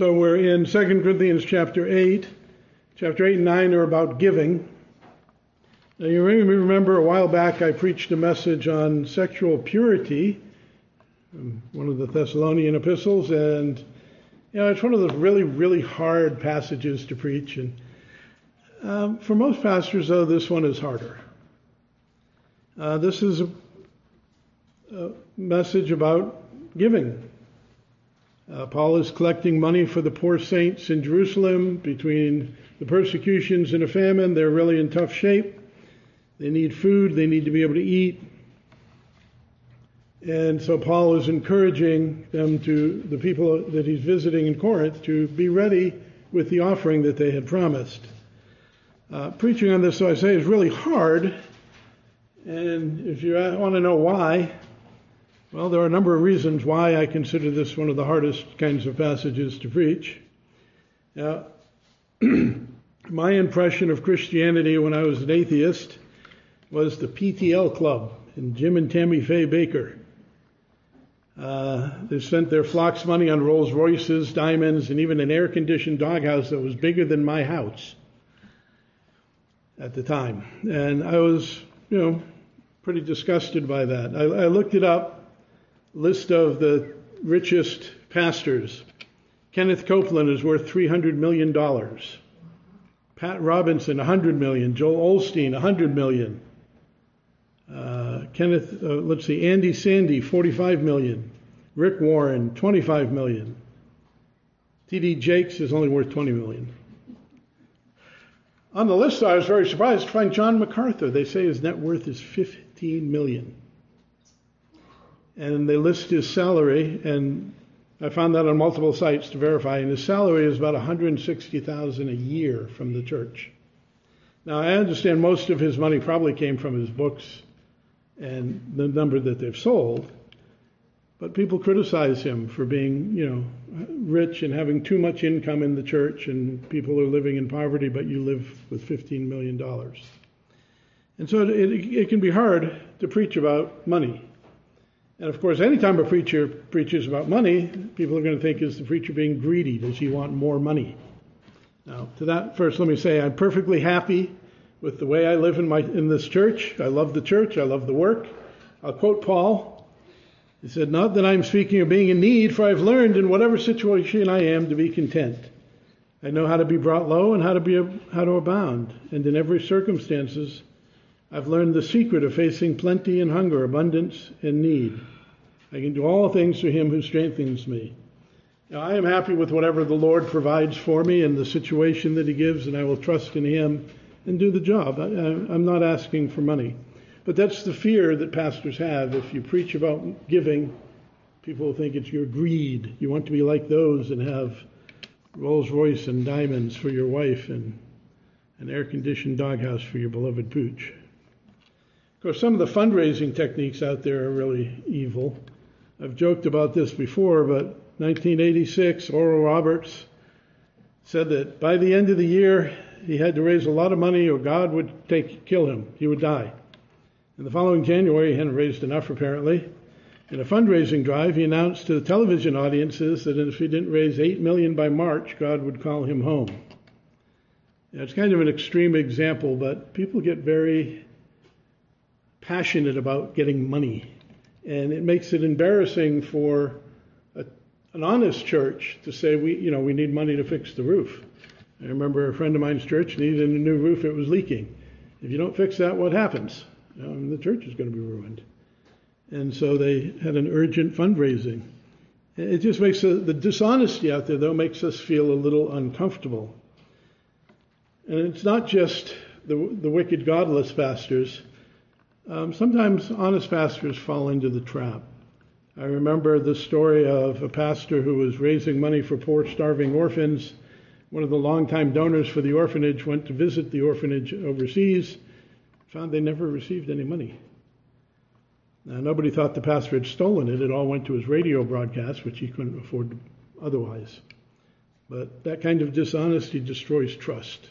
So we're in 2 Corinthians chapter 8. Chapter 8 and 9 are about giving. Now you may remember a while back I preached a message on sexual purity, one of the Thessalonian epistles, and you know it's one of those really, really hard passages to preach. And um, for most pastors, though, this one is harder. Uh, this is a, a message about giving. Uh, Paul is collecting money for the poor saints in Jerusalem between the persecutions and a famine. They're really in tough shape. They need food, they need to be able to eat. And so Paul is encouraging them to, the people that he's visiting in Corinth, to be ready with the offering that they had promised. Uh, preaching on this, so I say, is really hard. And if you want to know why, well, there are a number of reasons why I consider this one of the hardest kinds of passages to preach. Now, my impression of Christianity when I was an atheist was the PTL Club and Jim and Tammy Faye Bakker. Uh, they spent their flocks money on Rolls Royces, diamonds, and even an air conditioned doghouse that was bigger than my house at the time. And I was, you know, pretty disgusted by that. I, I looked it up, list of the richest pastors. Kenneth Copeland is worth $300 million. Pat Robertson, 100 million. Joel Osteen, 100 million. Uh, Kenneth, uh, let's see, Andy Sandy, 45 million. Rick Warren, 25 million. T.D. Jakes is only worth 20 million. On the list, I was very surprised to find John MacArthur. They say his net worth is 15 million. And they list his salary, and I found that on multiple sites to verify, and his salary is about 160,000 a year from the church. Now, I understand most of his money probably came from his books and the number that they've sold. But people criticize him for being, you know, rich and having too much income in the church, and people are living in poverty, but you live with $15 million. And so it, it can be hard to preach about money. And of course, anytime a preacher preaches about money, people are going to think, is the preacher being greedy? Does he want more money? Now, to that, first, let me say I'm perfectly happy with the way I live in, my, in this church. I love the church, I love the work. I'll quote Paul. He said, Not that I'm speaking of being in need, for I've learned in whatever situation I am to be content. I know how to be brought low and how to be how to abound, and in every circumstances I've learned the secret of facing plenty and hunger, abundance and need. I can do all things through him who strengthens me. Now, I am happy with whatever the Lord provides for me and the situation that he gives, and I will trust in him and do the job. I, am not asking for money. But that's the fear that pastors have. If you preach about giving, people think it's your greed. You want to be like those and have Rolls Royce and diamonds for your wife and an air conditioned doghouse for your beloved pooch. Of course, some of the fundraising techniques out there are really evil. I've joked about this before, but 1986, Oral Roberts said that by the end of the year, he had to raise a lot of money or God would take kill him. He would die. In the following January, he hadn't raised enough apparently. In a fundraising drive, he announced to the television audiences that if he didn't raise eight million by March, God would call him home. Now, it's kind of an extreme example, but people get very passionate about getting money, and it makes it embarrassing for a, an honest church to say we, you know, we need money to fix the roof. I remember a friend of mine's church needed a new roof, it was leaking. If you don't fix that, what happens? the church is going to be ruined. And so they had an urgent fundraising. It just makes a, the dishonesty out there, though, makes us feel a little uncomfortable. And it's not just the, the wicked, godless pastors. Um, sometimes honest pastors fall into the trap. I remember the story of a pastor who was raising money for poor, starving orphans one of the longtime donors for the orphanage went to visit the orphanage overseas, found they never received any money. Now, nobody thought the pastor had stolen it. It all went to his radio broadcast, which he couldn't afford otherwise. But that kind of dishonesty destroys trust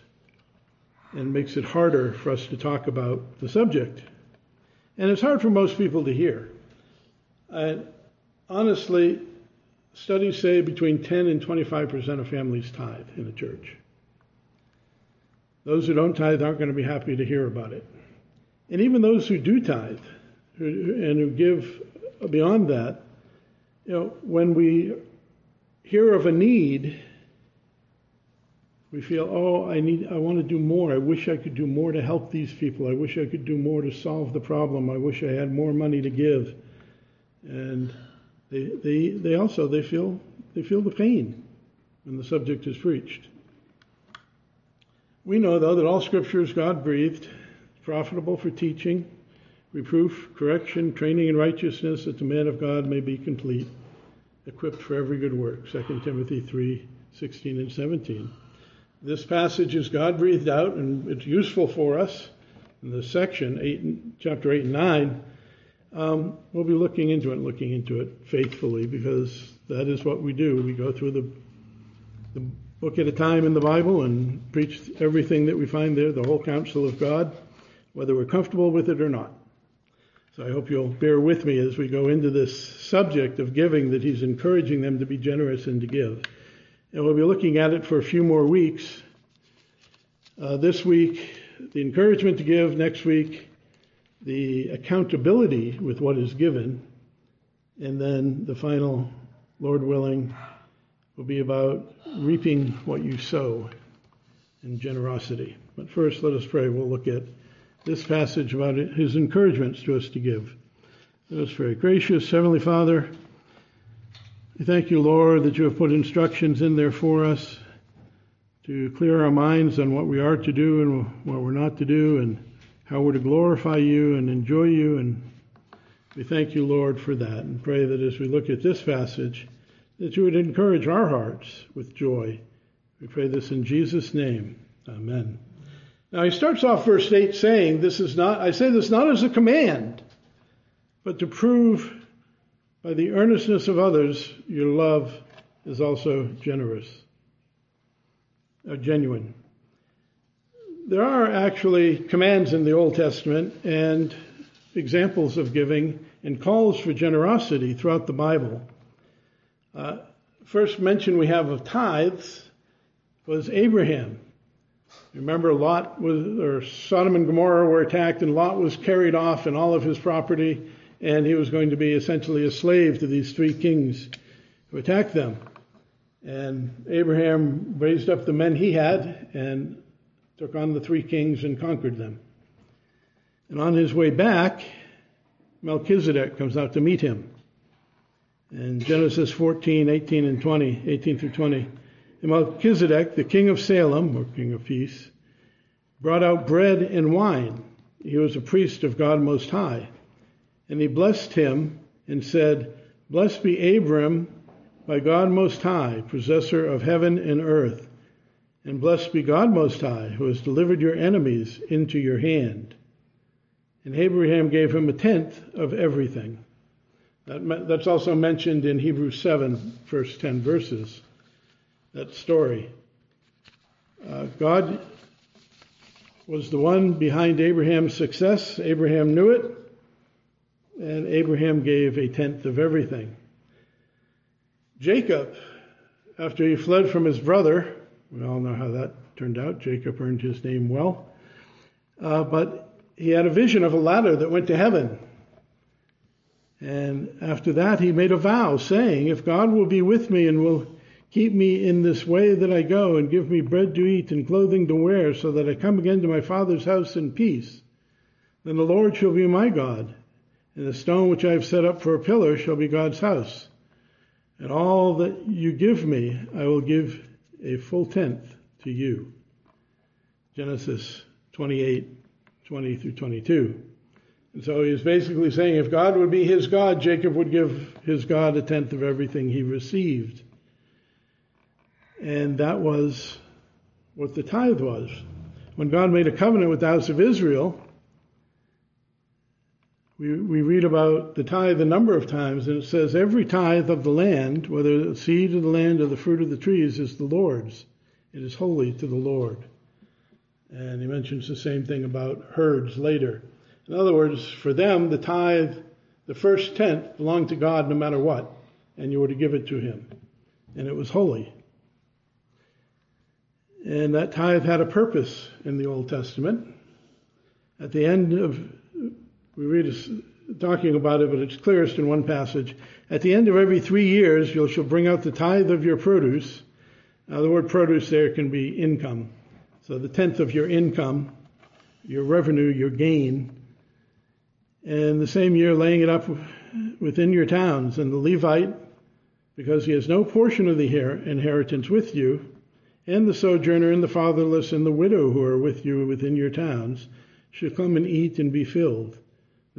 and makes it harder for us to talk about the subject. And it's hard for most people to hear. honestly, studies say between 10 and 25% of families tithe in a church. Those who don't tithe aren't going to be happy to hear about it. And even those who do tithe and who give beyond that, you know, when we hear of a need, we feel, oh, I need, I want to do more. I wish I could do more to help these people. I wish I could do more to solve the problem. I wish I had more money to give. And they, they, they also they feel they feel the pain when the subject is preached. We know though that all Scripture is God breathed, profitable for teaching, reproof, correction, training in righteousness, that the man of God may be complete, equipped for every good work. 2 Timothy 3 16 and 17. This passage is God breathed out and it's useful for us. In the section, eight, chapter 8 and 9, um, we'll be looking into it, looking into it faithfully, because that is what we do. We go through the, the book at a time in the Bible and preach everything that we find there, the whole counsel of God, whether we're comfortable with it or not. So I hope you'll bear with me as we go into this subject of giving, that He's encouraging them to be generous and to give. And we'll be looking at it for a few more weeks. Uh, this week, the encouragement to give. Next week, the accountability with what is given, and then the final, Lord willing, will be about reaping what you sow in generosity. But first, let us pray. We'll look at this passage about his encouragements to us to give. Let us pray. Gracious Heavenly Father, we thank you, Lord, that you have put instructions in there for us to clear our minds on what we are to do and what we're not to do, and how we're to glorify you and enjoy you. And we thank you, Lord, for that and pray that as we look at this passage, that you would encourage our hearts with joy. We pray this in Jesus' name. Amen. Now he starts off verse 8 saying, This is not, I say this not as a command, but to prove by the earnestness of others your love is also generous, or genuine there are actually commands in the Old Testament and examples of giving and calls for generosity throughout the Bible. Uh, first mention we have of tithes was Abraham. Remember, Lot was, or Sodom and Gomorrah were attacked, and Lot was carried off and all of his property, and he was going to be essentially a slave to these three kings who attacked them. And Abraham raised up the men he had and took on the three kings and conquered them. And on his way back, Melchizedek comes out to meet him. In Genesis 14, 18 and 20, 18 through 20, and Melchizedek, the king of Salem, or king of peace, brought out bread and wine. He was a priest of God Most High. And he blessed him and said, Blessed be Abram by God Most High, possessor of heaven and earth. And blessed be God Most High, who has delivered your enemies into your hand. And Abraham gave him a tenth of everything. That, that's also mentioned in Hebrews 7, first 10 verses, that story. Uh, God was the one behind Abraham's success. Abraham knew it, and Abraham gave a tenth of everything. Jacob, after he fled from his brother, we all know how that turned out. Jacob earned his name well. Uh, but he had a vision of a ladder that went to heaven. And after that, he made a vow, saying, If God will be with me and will keep me in this way that I go, and give me bread to eat and clothing to wear, so that I come again to my father's house in peace, then the Lord shall be my God, and the stone which I have set up for a pillar shall be God's house. And all that you give me, I will give a full tenth to you. Genesis 28, 20 through 22. And so he's basically saying if God would be his God, Jacob would give his God a tenth of everything he received. And that was what the tithe was. When God made a covenant with the house of Israel, we, we read about the tithe a number of times, and it says, Every tithe of the land, whether the seed of the land or the fruit of the trees, is the Lord's. It is holy to the Lord. And he mentions the same thing about herds later. In other words, for them, the tithe, the first tenth, belonged to God no matter what. and you were to give it to him. And it was holy. And that tithe had a purpose in the Old Testament. At the end of, we read talking about it, but it's clearest in one passage. At the end of every three years, you shall bring out the tithe of your produce. Now, the word produce there can be income. So the tenth of your income, your revenue, your gain. And the same year, laying it up within your towns. And the Levite, because he has no portion of the inheritance with you, and the sojourner and the fatherless and the widow who are with you within your towns shall come and eat and be filled,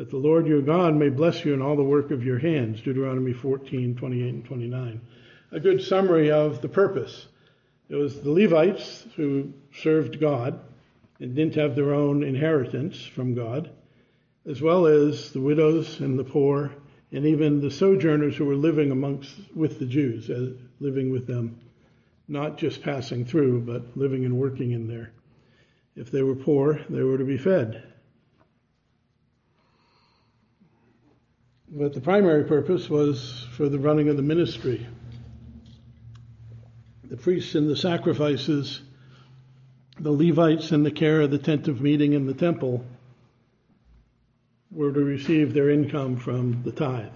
that the Lord your God may bless you in all the work of your hands. Deuteronomy 14, 28 and 29. A good summary of the purpose. It was the Levites who served God and didn't have their own inheritance from God, as well as the widows and the poor, and even the sojourners who were living amongst with the Jews, living with them not just passing through, but living and working in there. If they were poor, they were to be fed. But the primary purpose was for the running of the ministry. The priests and the sacrifices, the Levites and the care of the tent of meeting in the temple were to receive their income from the tithe.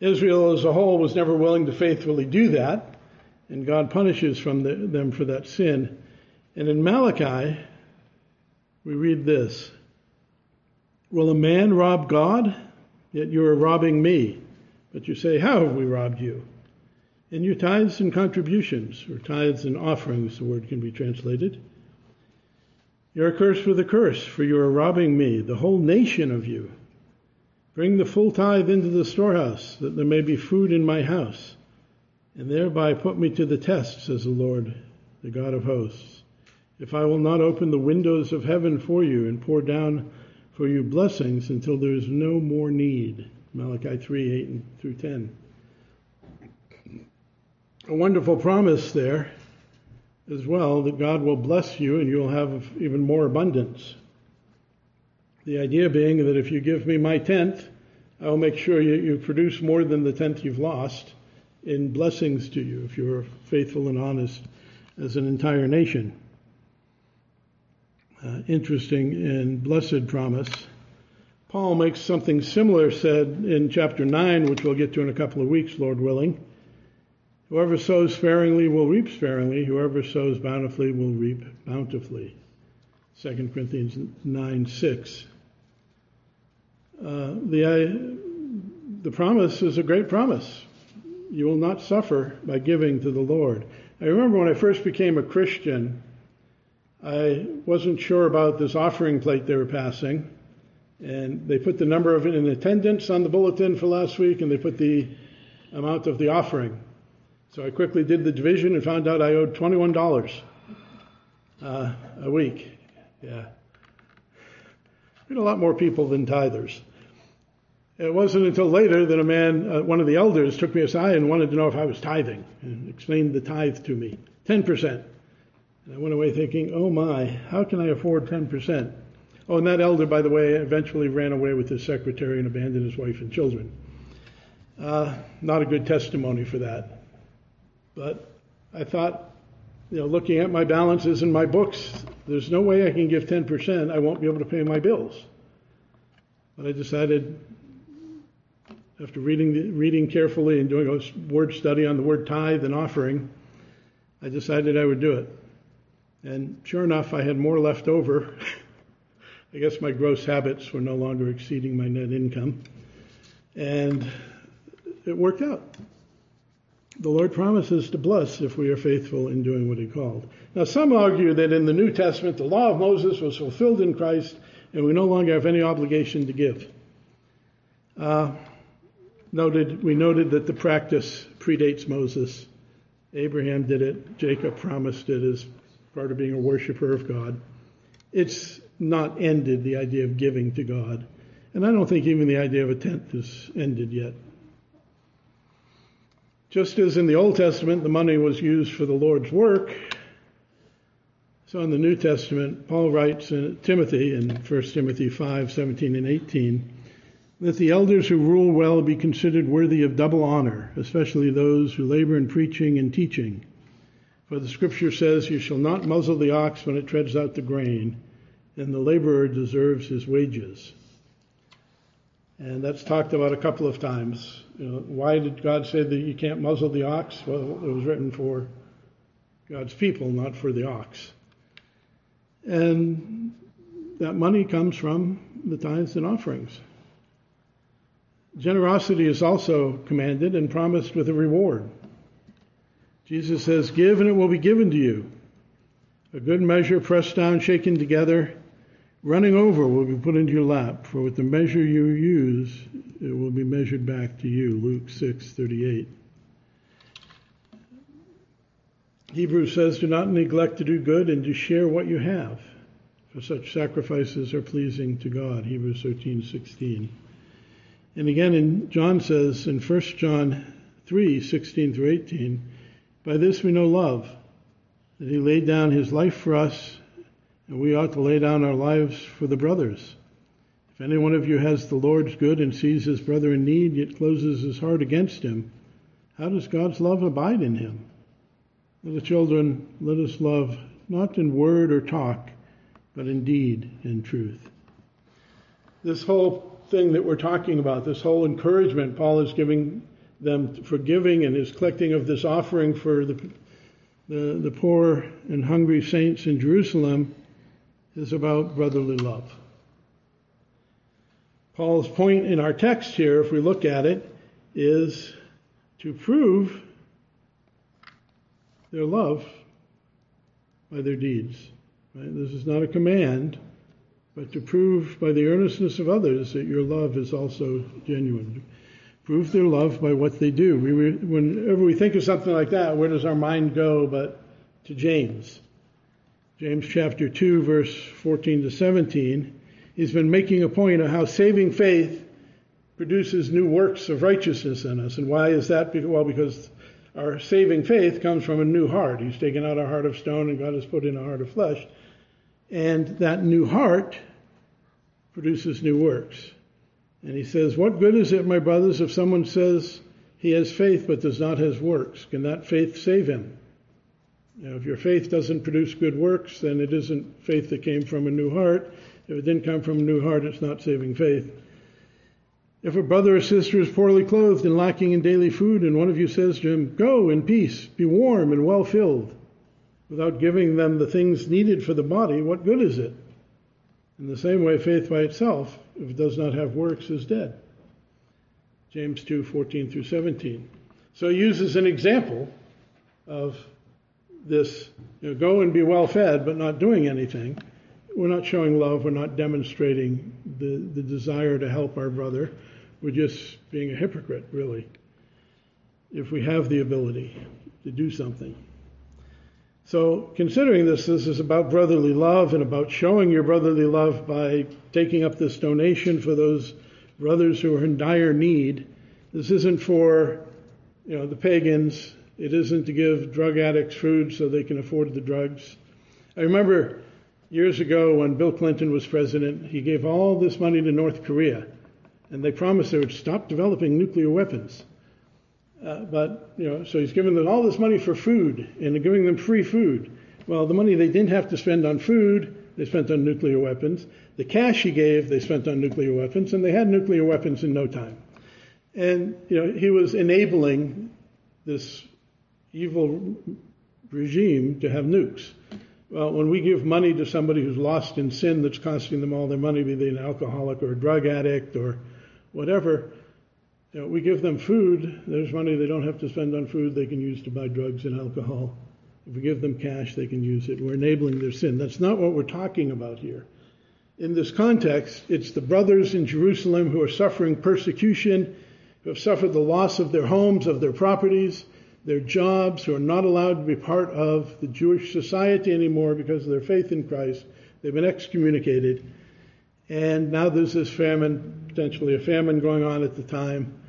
Israel as a whole was never willing to faithfully do that and God punishes from the, them for that sin. And in Malachi, we read this Will a man rob God? Yet you are robbing me. But you say, How have we robbed you? In your tithes and contributions, or tithes and offerings, the word can be translated. You're cursed with a curse, for you are robbing me, the whole nation of you. Bring the full tithe into the storehouse, that there may be food in my house and thereby put me to the test, says the Lord, the God of hosts. If I will not open the windows of heaven for you and pour down for you blessings until there is no more need. Malachi 3 8 through 10. A wonderful promise there as well that God will bless you and you'll have even more abundance. The idea being that if you give me my tenth, I will make sure you, you produce more than the tenth you've lost in blessings to you if you're faithful and honest as an entire nation. Uh, interesting and blessed promise. Paul makes something similar said in chapter 9, which we'll get to in a couple of weeks, Lord willing. Whoever sows sparingly will reap sparingly. Whoever sows bountifully will reap bountifully. 2 Corinthians 9 6. Uh, the, uh, the promise is a great promise you will not suffer by giving to the Lord. I remember when I first became a Christian, I wasn't sure about this offering plate they were passing. And they put the number of in attendance on the bulletin for last week, and they put the amount of the offering. So I quickly did the division and found out I owed $21 uh, a week. Yeah. We a lot more people than tithers. It wasn't until later that a man, uh, one of the elders, took me aside and wanted to know if I was tithing and explained the tithe to me 10%. And I went away thinking, oh my, how can I afford 10%? Oh, and that elder, by the way, eventually ran away with his secretary and abandoned his wife and children. Uh, not a good testimony for that. But I thought, you know, looking at my balances in my books, there's no way I can give 10%. I won't be able to pay my bills. But I decided after reading, the, reading carefully and doing a word study on the word tithe and offering, I decided I would do it. And sure enough, I had more left over. I guess my gross habits were no longer exceeding my net income. And it worked out. The Lord promises to bless if we are faithful in doing what He called. Now, some argue that in the New Testament, the law of Moses was fulfilled in Christ, and we no longer have any obligation to give. Uh, noted, we noted that the practice predates Moses. Abraham did it. Jacob promised it as part of being a worshiper of God. It's not ended, the idea of giving to God. And I don't think even the idea of a tenth is ended yet. Just as in the Old Testament the money was used for the Lord's work, so in the New Testament, Paul writes in Timothy in 1 Timothy 5 17 and 18 that the elders who rule well be considered worthy of double honor, especially those who labor in preaching and teaching. For the scripture says, You shall not muzzle the ox when it treads out the grain, and the laborer deserves his wages. And that's talked about a couple of times. You know, why did God say that you can't muzzle the ox? Well, it was written for God's people, not for the ox. And that money comes from the tithes and offerings. Generosity is also commanded and promised with a reward. Jesus says, Give and it will be given to you. A good measure, pressed down, shaken together, running over, will be put into your lap. For with the measure you use, it will be measured back to you. Luke 6:38. Hebrews says, Do not neglect to do good and to share what you have, for such sacrifices are pleasing to God. Hebrews 13:16. And again, in John says in 1 John 3 16 through 18, By this we know love, that he laid down his life for us, and we ought to lay down our lives for the brothers. If any one of you has the Lord's good and sees his brother in need, yet closes his heart against him, how does God's love abide in him? Little children, let us love not in word or talk, but in deed and truth. This whole thing that we're talking about, this whole encouragement Paul is giving them for giving and his collecting of this offering for the, the, the poor and hungry saints in Jerusalem, is about brotherly love. Paul's point in our text here, if we look at it, is to prove their love by their deeds. Right? This is not a command but to prove by the earnestness of others that your love is also genuine. Prove their love by what they do. We, whenever we think of something like that, where does our mind go but to James? James chapter 2, verse 14 to 17. He's been making a point of how saving faith produces new works of righteousness in us. And why is that? Well, because our saving faith comes from a new heart. He's taken out a heart of stone and God has put in a heart of flesh. And that new heart produces new works. And he says, What good is it, my brothers, if someone says he has faith but does not have works? Can that faith save him? Now, if your faith doesn't produce good works, then it isn't faith that came from a new heart. If it didn't come from a new heart, it's not saving faith. If a brother or sister is poorly clothed and lacking in daily food, and one of you says to him, Go in peace, be warm and well filled, without giving them the things needed for the body, what good is it? In the same way, faith by itself, if it does not have works, is dead. James 2 14 through 17. So he uses an example of this you know, go and be well fed, but not doing anything. We're not showing love, we're not demonstrating the, the desire to help our brother. We're just being a hypocrite, really, if we have the ability to do something. So, considering this, this is about brotherly love and about showing your brotherly love by taking up this donation for those brothers who are in dire need. This isn't for, you know, the pagans. It isn't to give drug addicts food so they can afford the drugs. I remember years ago when Bill Clinton was president, he gave all this money to North Korea, and they promised they would stop developing nuclear weapons. Uh, but, you know, so he's giving them all this money for food and giving them free food. Well, the money they didn't have to spend on food, they spent on nuclear weapons. The cash he gave, they spent on nuclear weapons, and they had nuclear weapons in no time. And, you know, he was enabling this evil regime to have nukes. Well, when we give money to somebody who's lost in sin that's costing them all their money, be they an alcoholic or a drug addict or whatever, you know, we give them food. There's money they don't have to spend on food. They can use to buy drugs and alcohol. If we give them cash, they can use it. We're enabling their sin. That's not what we're talking about here. In this context, it's the brothers in Jerusalem who are suffering persecution, who have suffered the loss of their homes, of their properties, their jobs, who are not allowed to be part of the Jewish society anymore because of their faith in Christ. They've been excommunicated. And now there's this famine, potentially a famine going on at the time.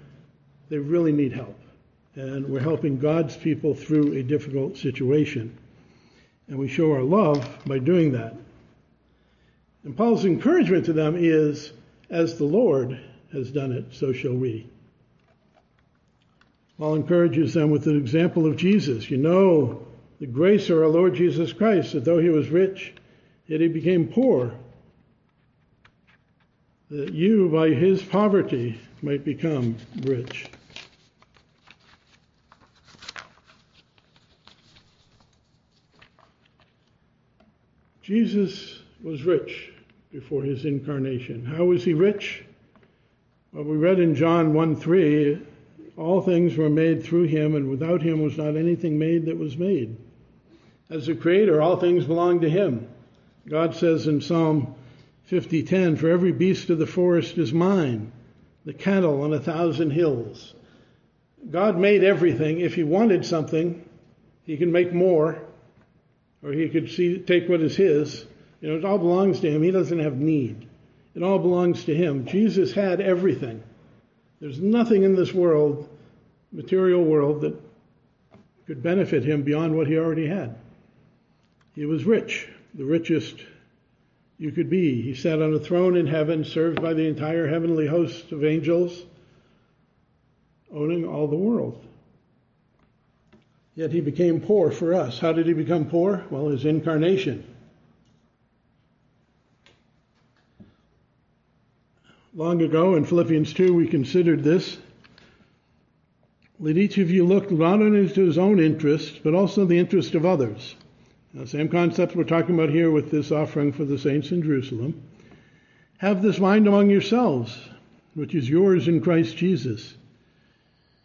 They really need help. And we're helping God's people through a difficult situation. And we show our love by doing that. And Paul's encouragement to them is as the Lord has done it, so shall we. Paul encourages them with an example of Jesus. You know the grace of our Lord Jesus Christ, that though he was rich, yet he became poor, that you, by his poverty, might become rich. Jesus was rich before his incarnation. How was he rich? Well, we read in John 1 3, all things were made through him, and without him was not anything made that was made. As the creator, all things belong to him. God says in Psalm 50:10, "For every beast of the forest is mine, the cattle on a thousand hills." God made everything. If he wanted something, he can make more, or he could see, take what is his. You know, it all belongs to him. He doesn't have need. It all belongs to him. Jesus had everything. There's nothing in this world, material world, that could benefit him beyond what he already had. He was rich, the richest you could be. He sat on a throne in heaven, served by the entire heavenly host of angels, owning all the world. Yet he became poor for us. How did he become poor? Well, his incarnation. Long ago in Philippians 2, we considered this. Let each of you look not only to his own interest, but also the interest of others. Now, same concept we're talking about here with this offering for the saints in Jerusalem. Have this mind among yourselves, which is yours in Christ Jesus,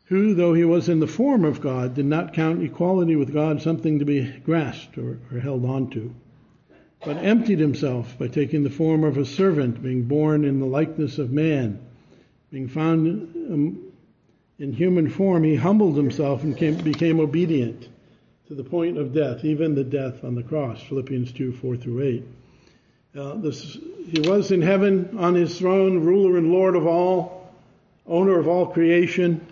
who, though he was in the form of God, did not count equality with God something to be grasped or, or held on to but emptied himself by taking the form of a servant, being born in the likeness of man. Being found um, in human form, he humbled himself and came, became obedient to the point of death, even the death on the cross. Philippians 2 4 through 8. Uh, this, he was in heaven on his throne, ruler and Lord of all, owner of all creation,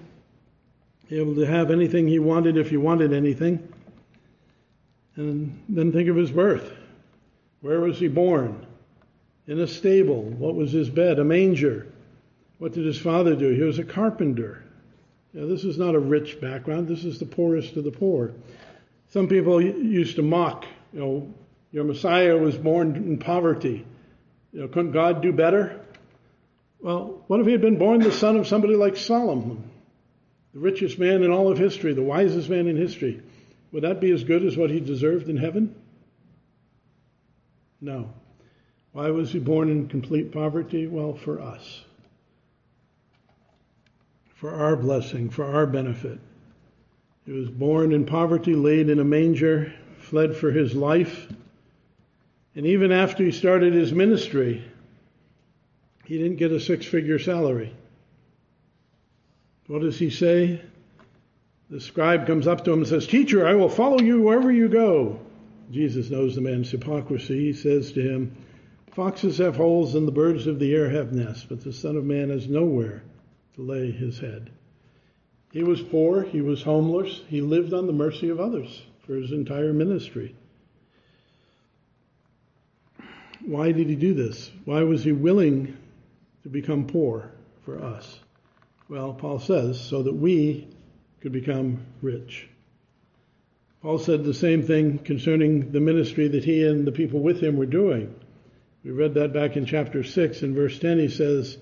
able to have anything he wanted if he wanted anything. And then think of his birth. Where was he born? In a stable. What was his bed? A manger. What did his father do? He was a carpenter. Now, this is not a rich background. This is the poorest of the poor. Some people used to mock, you know, your Messiah was born in poverty. You know, couldn't God do better? Well, what if he had been born the son of somebody like Solomon, the richest man in all of history, the wisest man in history? Would that be as good as what he deserved in heaven? No. Why was he born in complete poverty? Well, for us. For our blessing, for our benefit. He was born in poverty, laid in a manger, fled for his life. And even after he started his ministry, he didn't get a six figure salary. What does he say? The scribe comes up to him and says, Teacher, I will follow you wherever you go. Jesus knows the man's hypocrisy. He says to him, Foxes have holes and the birds of the air have nests, but the Son of Man has nowhere to lay his head. He was poor, he was homeless, he lived on the mercy of others for his entire ministry. Why did he do this? Why was he willing to become poor for us? Well, Paul says, so that we could become rich. Paul said the same thing concerning the ministry that he and the people with him were doing. We read that back in chapter 6 in verse 10. He says,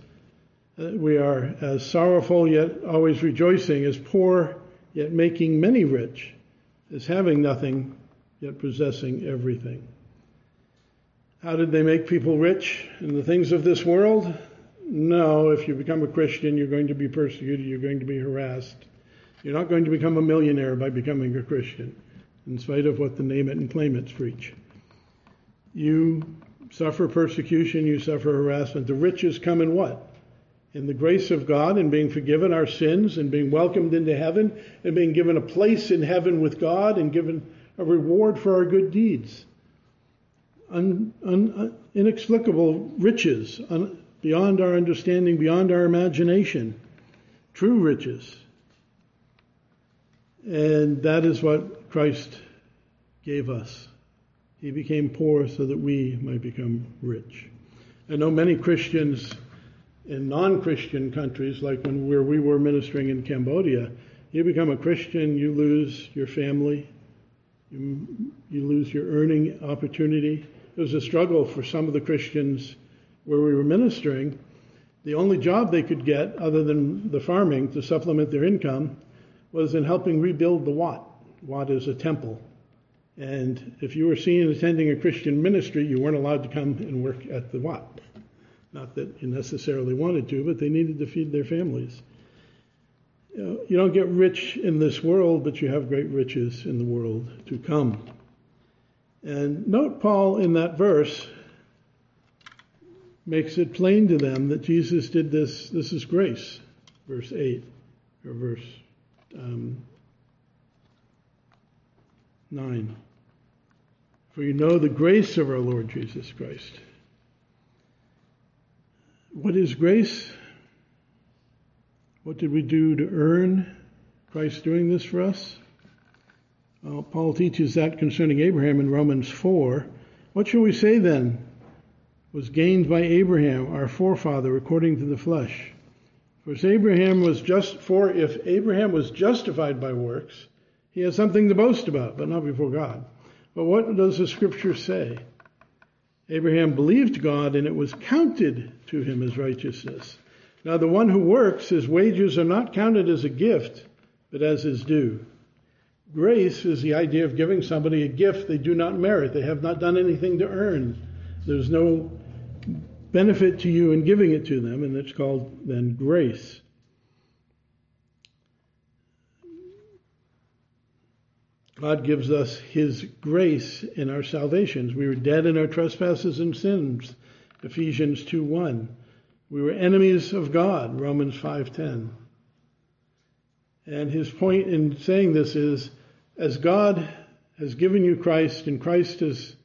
uh, We are as sorrowful yet always rejoicing, as poor yet making many rich, as having nothing yet possessing everything. How did they make people rich in the things of this world? No, if you become a Christian, you're going to be persecuted, you're going to be harassed. You're not going to become a millionaire by becoming a Christian in spite of what the name it and claim it's preach. You suffer persecution, you suffer harassment. The riches come in what? In the grace of God and being forgiven our sins and being welcomed into heaven and being given a place in heaven with God and given a reward for our good deeds. Un, un, inexplicable riches un, beyond our understanding, beyond our imagination. True riches. And that is what Christ gave us. He became poor so that we might become rich. I know many Christians in non-Christian countries, like when where we were ministering in Cambodia, you become a Christian, you lose your family, you, you lose your earning opportunity. It was a struggle for some of the Christians where we were ministering. The only job they could get, other than the farming to supplement their income, was in helping rebuild the Wat. Wat is a temple. And if you were seen attending a Christian ministry, you weren't allowed to come and work at the Wat. Not that you necessarily wanted to, but they needed to feed their families. You, know, you don't get rich in this world, but you have great riches in the world to come. And note Paul in that verse makes it plain to them that Jesus did this. This is grace, verse 8, or verse um, 9. For you know the grace of our Lord Jesus Christ. What is grace? What did we do to earn Christ doing this for us? Well, Paul teaches that concerning Abraham in Romans 4. What shall we say then? Was gained by Abraham, our forefather, according to the flesh. For if Abraham was just for if Abraham was justified by works, he has something to boast about, but not before God. But what does the scripture say? Abraham believed God and it was counted to him as righteousness. Now, the one who works, his wages are not counted as a gift, but as his due. Grace is the idea of giving somebody a gift they do not merit. They have not done anything to earn. There's no benefit to you in giving it to them, and it's called then grace. God gives us His grace in our salvations. We were dead in our trespasses and sins, Ephesians 2 1. We were enemies of God, Romans 5:10. And his point in saying this is as God has given you Christ and Christ has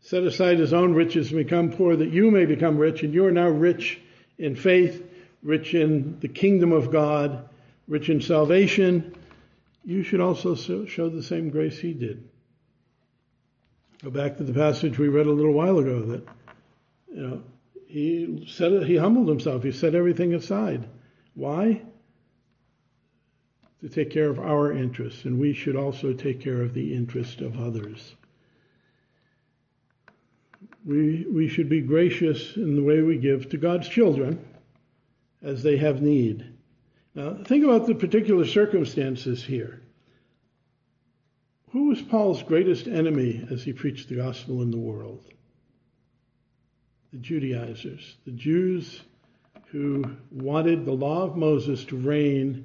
set aside his own riches and become poor that you may become rich and you are now rich in faith, rich in the kingdom of God, rich in salvation, you should also show the same grace he did. Go back to the passage we read a little while ago that you know he said he humbled himself. He set everything aside. Why? To take care of our interests, and we should also take care of the interest of others. We, we should be gracious in the way we give to God's children as they have need. Now, think about the particular circumstances here. Who was Paul's greatest enemy as he preached the gospel in the world? the Judaizers, the Jews who wanted the law of Moses to reign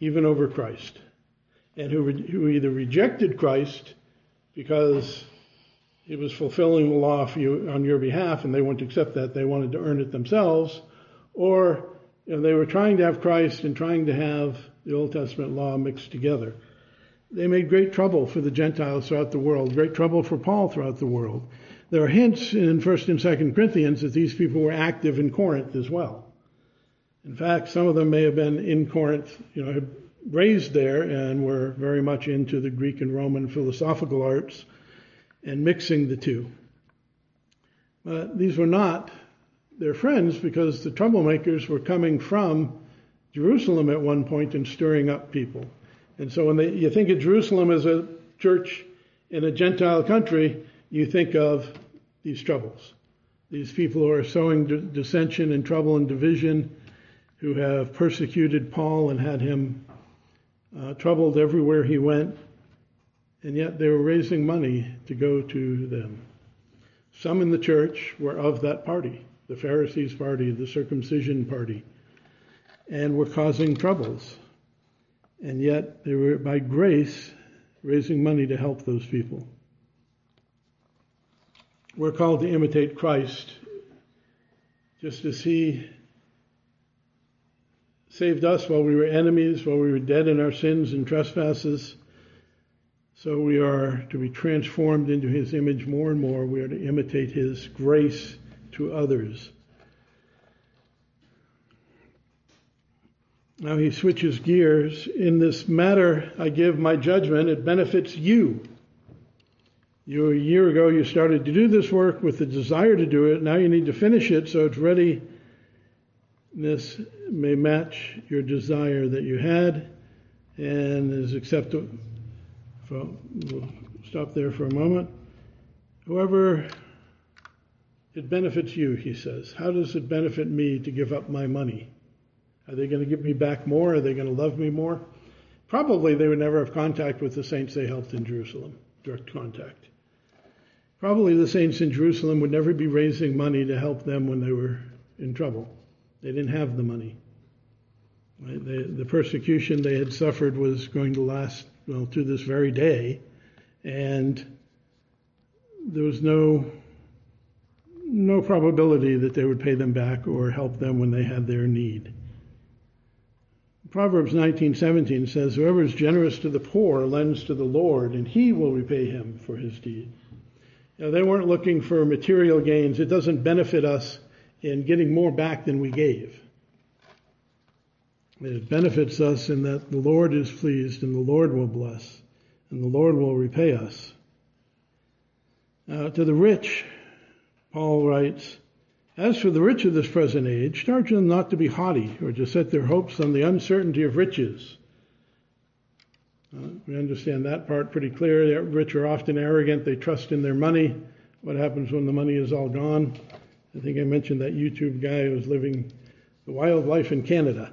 even over Christ, and who, who either rejected Christ because he was fulfilling the law you, on your behalf and they wouldn't accept that, they wanted to earn it themselves, or you know, they were trying to have Christ and trying to have the Old Testament law mixed together. They made great trouble for the Gentiles throughout the world, great trouble for Paul throughout the world. There are hints in 1st and 2nd Corinthians that these people were active in Corinth as well. In fact, some of them may have been in Corinth, you know, raised there and were very much into the Greek and Roman philosophical arts and mixing the two. But these were not their friends because the troublemakers were coming from Jerusalem at one point and stirring up people. And so when they, you think of Jerusalem as a church in a Gentile country, you think of these troubles. These people who are sowing dissension and trouble and division, who have persecuted Paul and had him uh, troubled everywhere he went, and yet they were raising money to go to them. Some in the church were of that party, the Pharisees' party, the circumcision party, and were causing troubles. And yet they were, by grace, raising money to help those people. We're called to imitate Christ just as He saved us while we were enemies, while we were dead in our sins and trespasses. So we are to be transformed into His image more and more. We are to imitate His grace to others. Now he switches gears. In this matter, I give my judgment. It benefits you you a year ago you started to do this work with the desire to do it. Now you need to finish it so it's ready this may match your desire that you had and is acceptable. We'll stop there for a moment. However, it benefits you, he says. How does it benefit me to give up my money? Are they going to give me back more? Are they going to love me more? Probably they would never have contact with the saints they helped in Jerusalem, direct contact. Probably the saints in Jerusalem would never be raising money to help them when they were in trouble. They didn't have the money. The persecution they had suffered was going to last, well, to this very day. And there was no no probability that they would pay them back or help them when they had their need. Proverbs 19:17 says, "Whoever is generous to the poor lends to the Lord, and He will repay him for his deed." Know, they weren't looking for material gains. It doesn't benefit us in getting more back than we gave. It benefits us in that the Lord is pleased, and the Lord will bless, and the Lord will repay us. Uh, to the rich, Paul writes, As for the rich of this present age, charge them not to be haughty or to set their hopes on the uncertainty of riches. Uh, we understand that part pretty clear. The rich are often arrogant. They trust in their money. What happens when the money is all gone? I think I mentioned that YouTube guy who was living the wild life in Canada.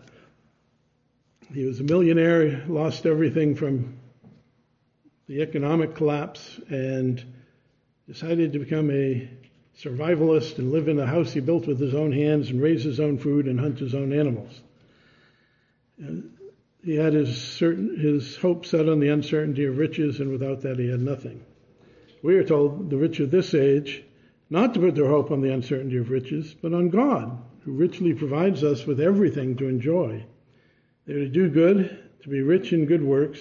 He was a millionaire, lost everything from the economic collapse, and decided to become a survivalist and live in a house he built with his own hands and raise his own food and hunt his own animals. he had his certain his hope set on the uncertainty of riches, and without that he had nothing. We are told the rich of this age not to put their hope on the uncertainty of riches, but on God, who richly provides us with everything to enjoy. They are to do good, to be rich in good works,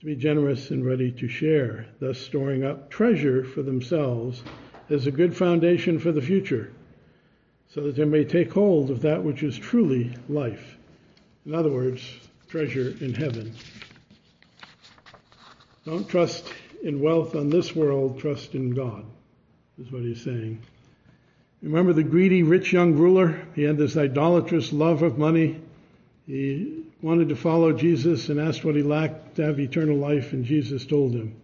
to be generous and ready to share, thus storing up treasure for themselves as a good foundation for the future, so that they may take hold of that which is truly life. In other words, treasure in heaven. Don't trust in wealth on this world, trust in God, is what he's saying. Remember the greedy rich young ruler? He had this idolatrous love of money. He wanted to follow Jesus and asked what he lacked to have eternal life, and Jesus told him,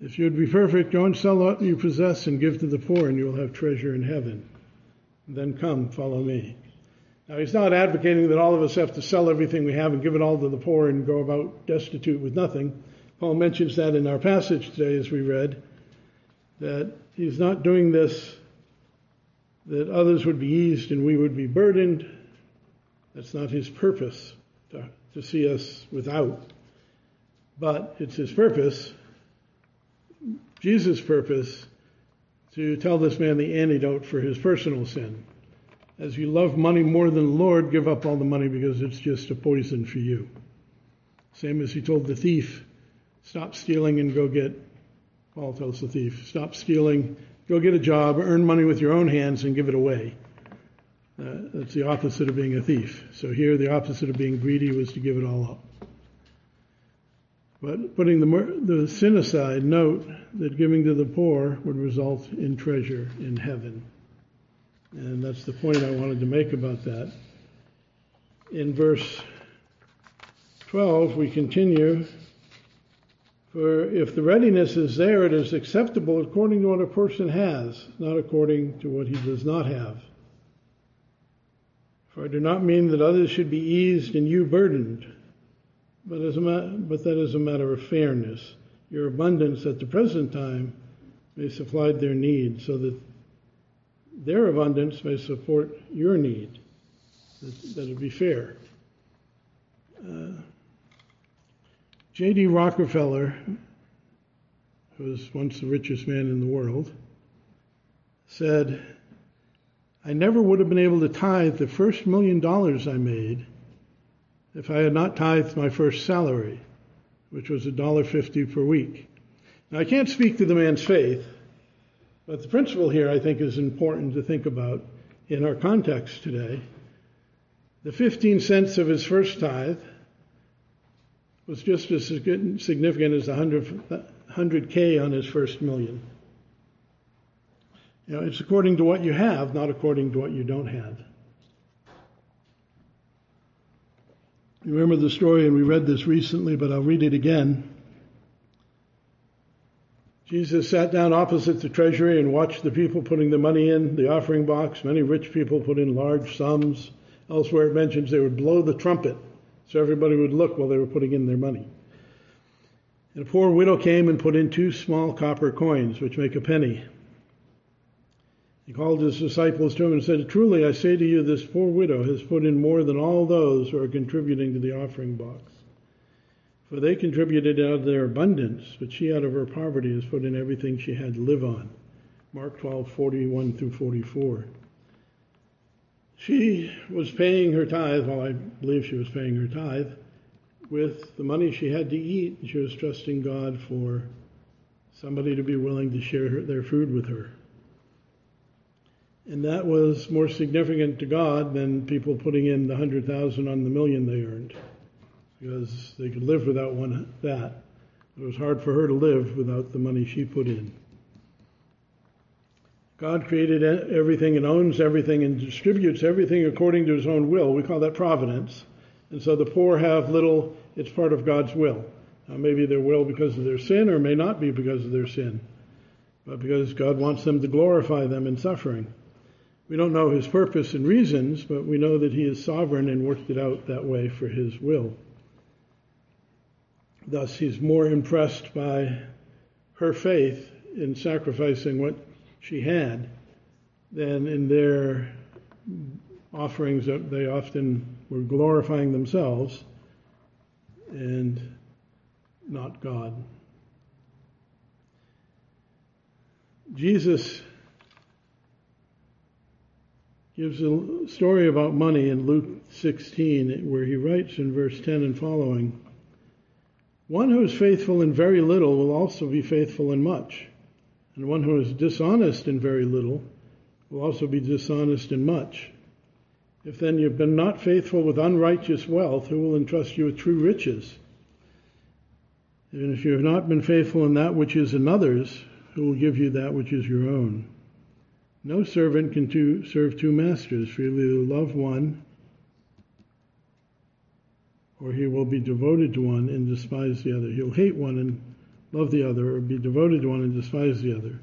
if you would be perfect, go and sell what you possess and give to the poor, and you will have treasure in heaven. And then come, follow me. Now, he's not advocating that all of us have to sell everything we have and give it all to the poor and go about destitute with nothing. Paul mentions that in our passage today, as we read, that he's not doing this that others would be eased and we would be burdened. That's not his purpose to, to see us without. But it's his purpose Jesus' purpose to tell this man the antidote for his personal sin. As you love money more than the Lord, give up all the money because it's just a poison for you. Same as he told the thief, stop stealing and go get, Paul tells the thief, stop stealing, go get a job, earn money with your own hands and give it away. Uh, that's the opposite of being a thief. So here, the opposite of being greedy was to give it all up. But putting the, the sin aside, note that giving to the poor would result in treasure in heaven. And that's the point I wanted to make about that. In verse 12, we continue For if the readiness is there, it is acceptable according to what a person has, not according to what he does not have. For I do not mean that others should be eased and you burdened but, as a ma- but that is a matter of fairness. Your abundance at the present time may supply their need so that their abundance may support your need. That, that it be fair. Uh, J.D. Rockefeller, who was once the richest man in the world, said, I never would have been able to tithe the first million dollars I made if I had not tithed my first salary, which was $1.50 per week. Now, I can't speak to the man's faith, but the principle here I think is important to think about in our context today. The 15 cents of his first tithe was just as significant as the 100, k on his first million. You know, it's according to what you have, not according to what you don't have. You remember the story, and we read this recently, but I'll read it again. Jesus sat down opposite the treasury and watched the people putting the money in the offering box. Many rich people put in large sums. Elsewhere it mentions they would blow the trumpet so everybody would look while they were putting in their money. And a poor widow came and put in two small copper coins, which make a penny. He called his disciples to him and said, Truly I say to you, this poor widow has put in more than all those who are contributing to the offering box. For they contributed out of their abundance, but she out of her poverty has put in everything she had to live on. Mark 12, 41 through 44. She was paying her tithe, well, I believe she was paying her tithe, with the money she had to eat. She was trusting God for somebody to be willing to share their food with her. And that was more significant to God than people putting in the hundred thousand on the million they earned because they could live without one that. It was hard for her to live without the money she put in. God created everything and owns everything and distributes everything according to his own will. We call that providence. And so the poor have little, it's part of God's will. Now, maybe their will because of their sin, or may not be because of their sin, but because God wants them to glorify them in suffering. We don't know his purpose and reasons, but we know that he is sovereign and worked it out that way for his will. Thus, he's more impressed by her faith in sacrificing what she had than in their offerings that they often were glorifying themselves and not God. Jesus gives a story about money in Luke 16 where he writes in verse 10 and following one who is faithful in very little will also be faithful in much, and one who is dishonest in very little will also be dishonest in much. If then you've been not faithful with unrighteous wealth, who will entrust you with true riches? And if you have not been faithful in that which is another's, who will give you that which is your own? No servant can serve two masters, for you either love one or he will be devoted to one and despise the other. He'll hate one and love the other, or be devoted to one and despise the other.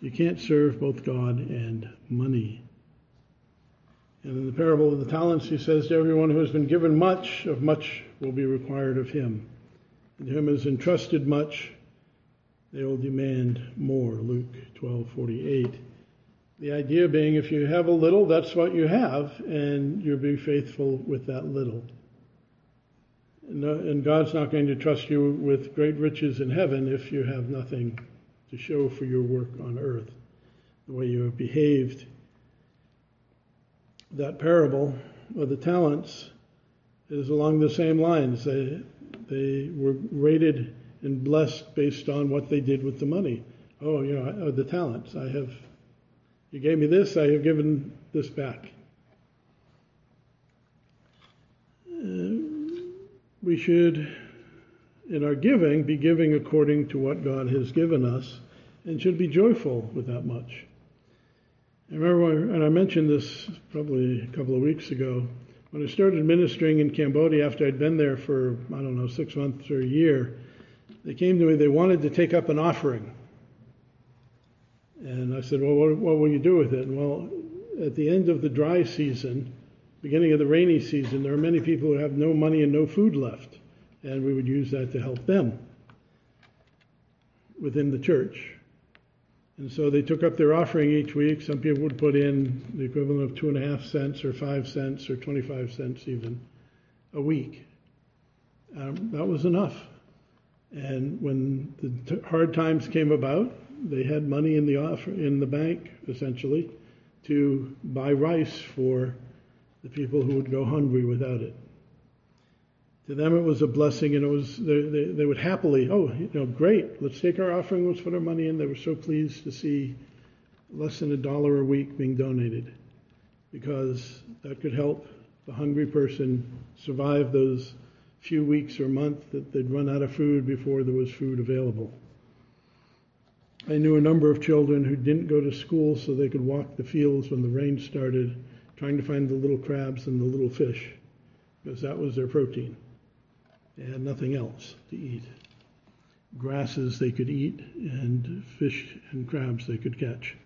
You can't serve both God and money. And in the parable of the talents, he says to everyone who has been given much, of much will be required of him. And to him has entrusted much, they will demand more. Luke 12:48. The idea being, if you have a little, that's what you have, and you'll be faithful with that little and God's not going to trust you with great riches in heaven if you have nothing to show for your work on earth, the way you have behaved. That parable of the talents is along the same lines. They, they were rated and blessed based on what they did with the money. Oh, you know, the talents. I have, you gave me this, I have given this back. Uh, we should, in our giving, be giving according to what God has given us and should be joyful with that much. I remember, and I mentioned this probably a couple of weeks ago, when I started ministering in Cambodia after I'd been there for, I don't know, six months or a year, they came to me, they wanted to take up an offering. And I said, Well, what, what will you do with it? And well, at the end of the dry season, beginning of the rainy season, there are many people who have no money and no food left, and we would use that to help them within the church. And so they took up their offering each week. Some people would put in the equivalent of two and a half cents or five cents or 25 cents even a week. Um, that was enough. And when the t- hard times came about, they had money in the offer, in the bank essentially to buy rice for the people who would go hungry without it. To them, it was a blessing, and it was they, they, they would happily, oh, you know, great, let's take our offering, let's put our money in. They were so pleased to see less than a dollar a week being donated, because that could help the hungry person survive those few weeks or month that they'd run out of food before there was food available. I knew a number of children who didn't go to school so they could walk the fields when the rain started trying to find the little crabs and the little fish because that was their protein. They had nothing else to eat. Grasses they could eat, and fish and crabs they could catch.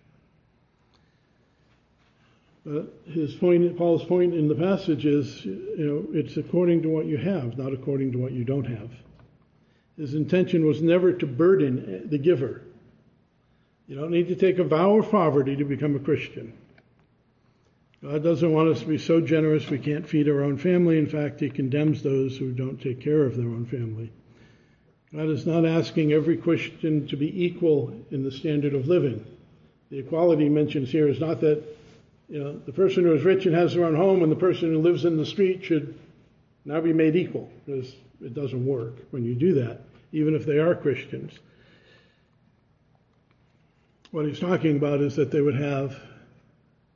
But his point, Paul's point in the passage is, you know, it's according to what you have, not according to what you don't have. His intention was never to burden the giver. You don't need to take a vow of poverty to become a Christian. God doesn't want us to be so generous we can't feed our own family. In fact, He condemns those who don't take care of their own family. God is not asking every Christian to be equal in the standard of living. The equality mentions here is not that you know, the person who is rich and has their own home and the person who lives in the street should now be made equal because it doesn't work when you do that, even if they are Christians. What he's talking about is that they would have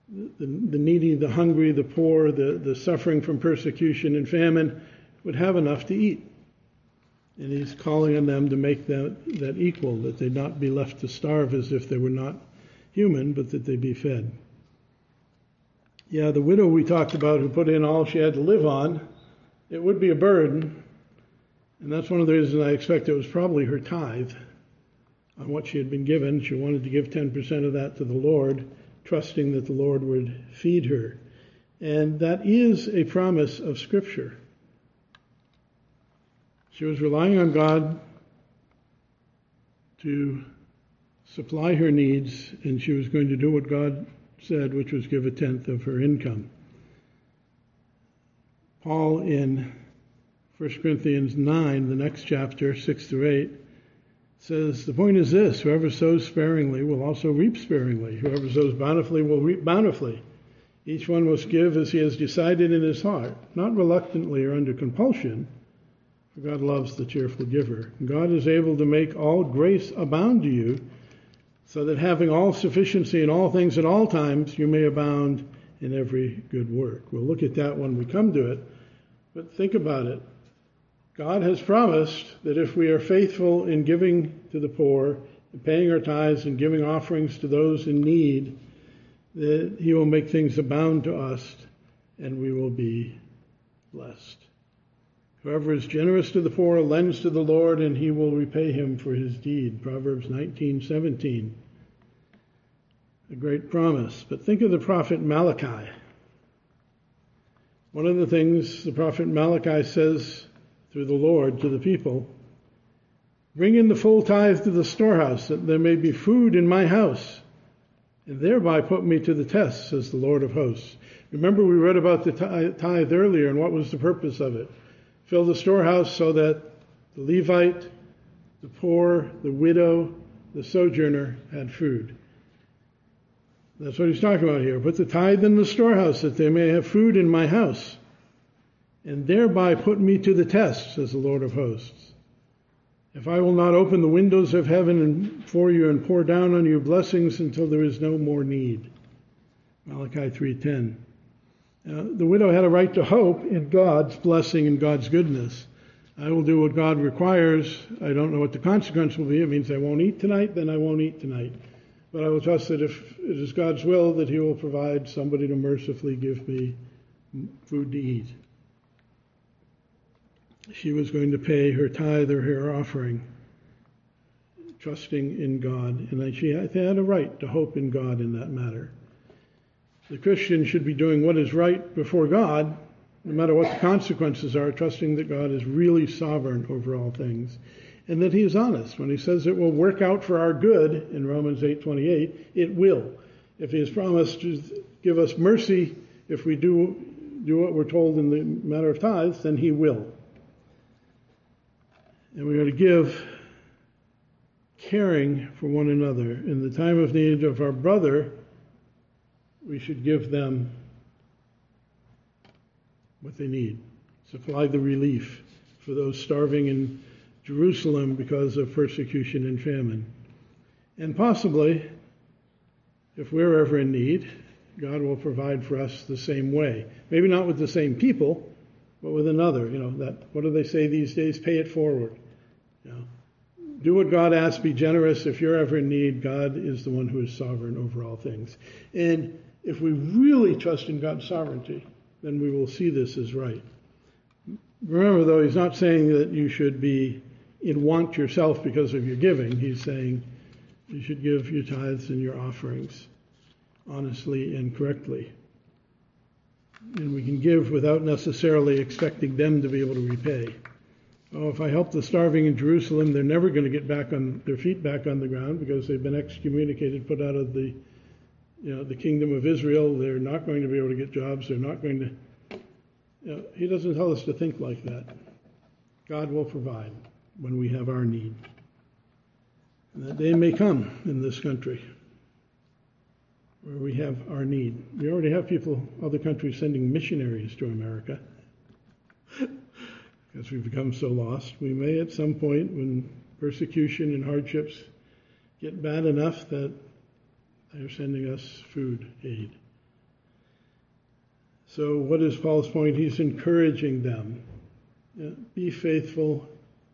the, the needy, the hungry, the poor, the, the suffering from persecution and famine would have enough to eat. And he's calling on them to make that, that equal, that they'd not be left to starve as if they were not human, but that they be fed. Yeah, the widow we talked about who put in all she had to live on, it would be a burden. And that's one of the reasons I expect it was probably her tithe on what she had been given. She wanted to give 10% of that to the Lord, trusting that the Lord would feed her. And that is a promise of Scripture. She was relying on God to supply her needs, and she was going to do what God said, which was give a tenth of her income. Paul in 1 Corinthians 9, the next chapter, 6 through 8, says, The point is this whoever sows sparingly will also reap sparingly. Whoever sows bountifully will reap bountifully. Each one must give as he has decided in his heart, not reluctantly or under compulsion, for God loves the cheerful giver. God is able to make all grace abound to you so that having all sufficiency in all things at all times, you may abound in every good work. We'll look at that when we come to it, but think about it. God has promised that if we are faithful in giving to the poor, paying our tithes, and giving offerings to those in need, that He will make things abound to us, and we will be blessed. Whoever is generous to the poor lends to the Lord, and He will repay him for his deed. Proverbs 19:17 a great promise. But think of the prophet Malachi. One of the things the prophet Malachi says through the Lord to the people Bring in the full tithe to the storehouse, that there may be food in my house, and thereby put me to the test, says the Lord of hosts. Remember, we read about the tithe earlier, and what was the purpose of it? Fill the storehouse so that the Levite, the poor, the widow, the sojourner had food. That's what he's talking about here. Put the tithe in the storehouse that they may have food in my house, and thereby put me to the test, says the Lord of hosts. If I will not open the windows of heaven for you and pour down on you blessings until there is no more need. Malachi 3:10. Uh, the widow had a right to hope in God's blessing and God's goodness. I will do what God requires. I don't know what the consequence will be. It means I won't eat tonight, then I won't eat tonight. But I will trust that if it is God's will, that He will provide somebody to mercifully give me food to eat. She was going to pay her tithe or her offering, trusting in God, and she had a right to hope in God in that matter. The Christian should be doing what is right before God, no matter what the consequences are, trusting that God is really sovereign over all things and that he is honest. When he says it will work out for our good in Romans 8:28, it will. If he has promised to give us mercy if we do do what we're told in the matter of tithes, then he will. And we are to give caring for one another. In the time of need of our brother, we should give them what they need. Supply the relief for those starving in Jerusalem because of persecution and famine. And possibly, if we're ever in need, God will provide for us the same way. Maybe not with the same people, but with another. You know, that what do they say these days? Pay it forward. Do what God asks, be generous. If you're ever in need, God is the one who is sovereign over all things. And if we really trust in God's sovereignty, then we will see this as right. remember, though, he's not saying that you should be in want yourself because of your giving. He's saying you should give your tithes and your offerings honestly and correctly. And we can give without necessarily expecting them to be able to repay. Oh, if I help the starving in Jerusalem, they're never going to get back on their feet back on the ground because they've been excommunicated, put out of the you know, the kingdom of Israel. They're not going to be able to get jobs. They're not going to. You know, he doesn't tell us to think like that. God will provide when we have our need. And that day may come in this country where we have our need. We already have people, other countries, sending missionaries to America because we've become so lost. We may at some point, when persecution and hardships get bad enough that they're sending us food aid. So, what is Paul's point? He's encouraging them. Uh, be faithful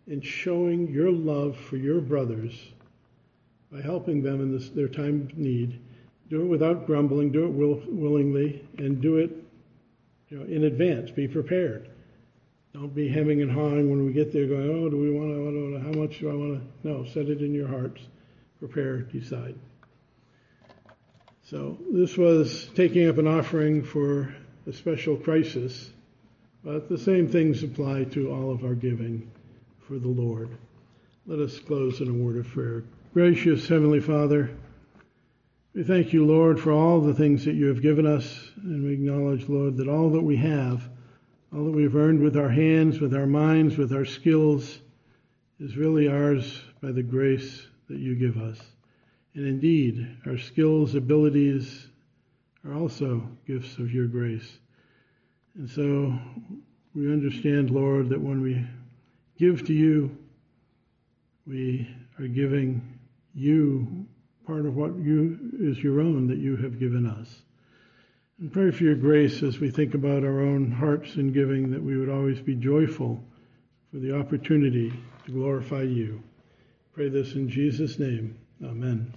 in showing your love for your brothers by helping them in this, their time of need. Do it without grumbling, do it will, willingly, and do it you know, in advance. Be prepared. Don't be hemming and hawing when we get there going, oh, do we want to, how much do I want to? No, set it in your hearts. Prepare, decide. So this was taking up an offering for a special crisis, but the same things apply to all of our giving for the Lord. Let us close in a word of prayer. Gracious Heavenly Father, we thank you, Lord, for all the things that you have given us, and we acknowledge, Lord, that all that we have, all that we've earned with our hands, with our minds, with our skills, is really ours by the grace that you give us. And indeed, our skills, abilities are also gifts of your grace. And so we understand, Lord, that when we give to you, we are giving you part of what you is your own that you have given us. And pray for your grace as we think about our own hearts in giving, that we would always be joyful for the opportunity to glorify you. Pray this in Jesus' name. Amen.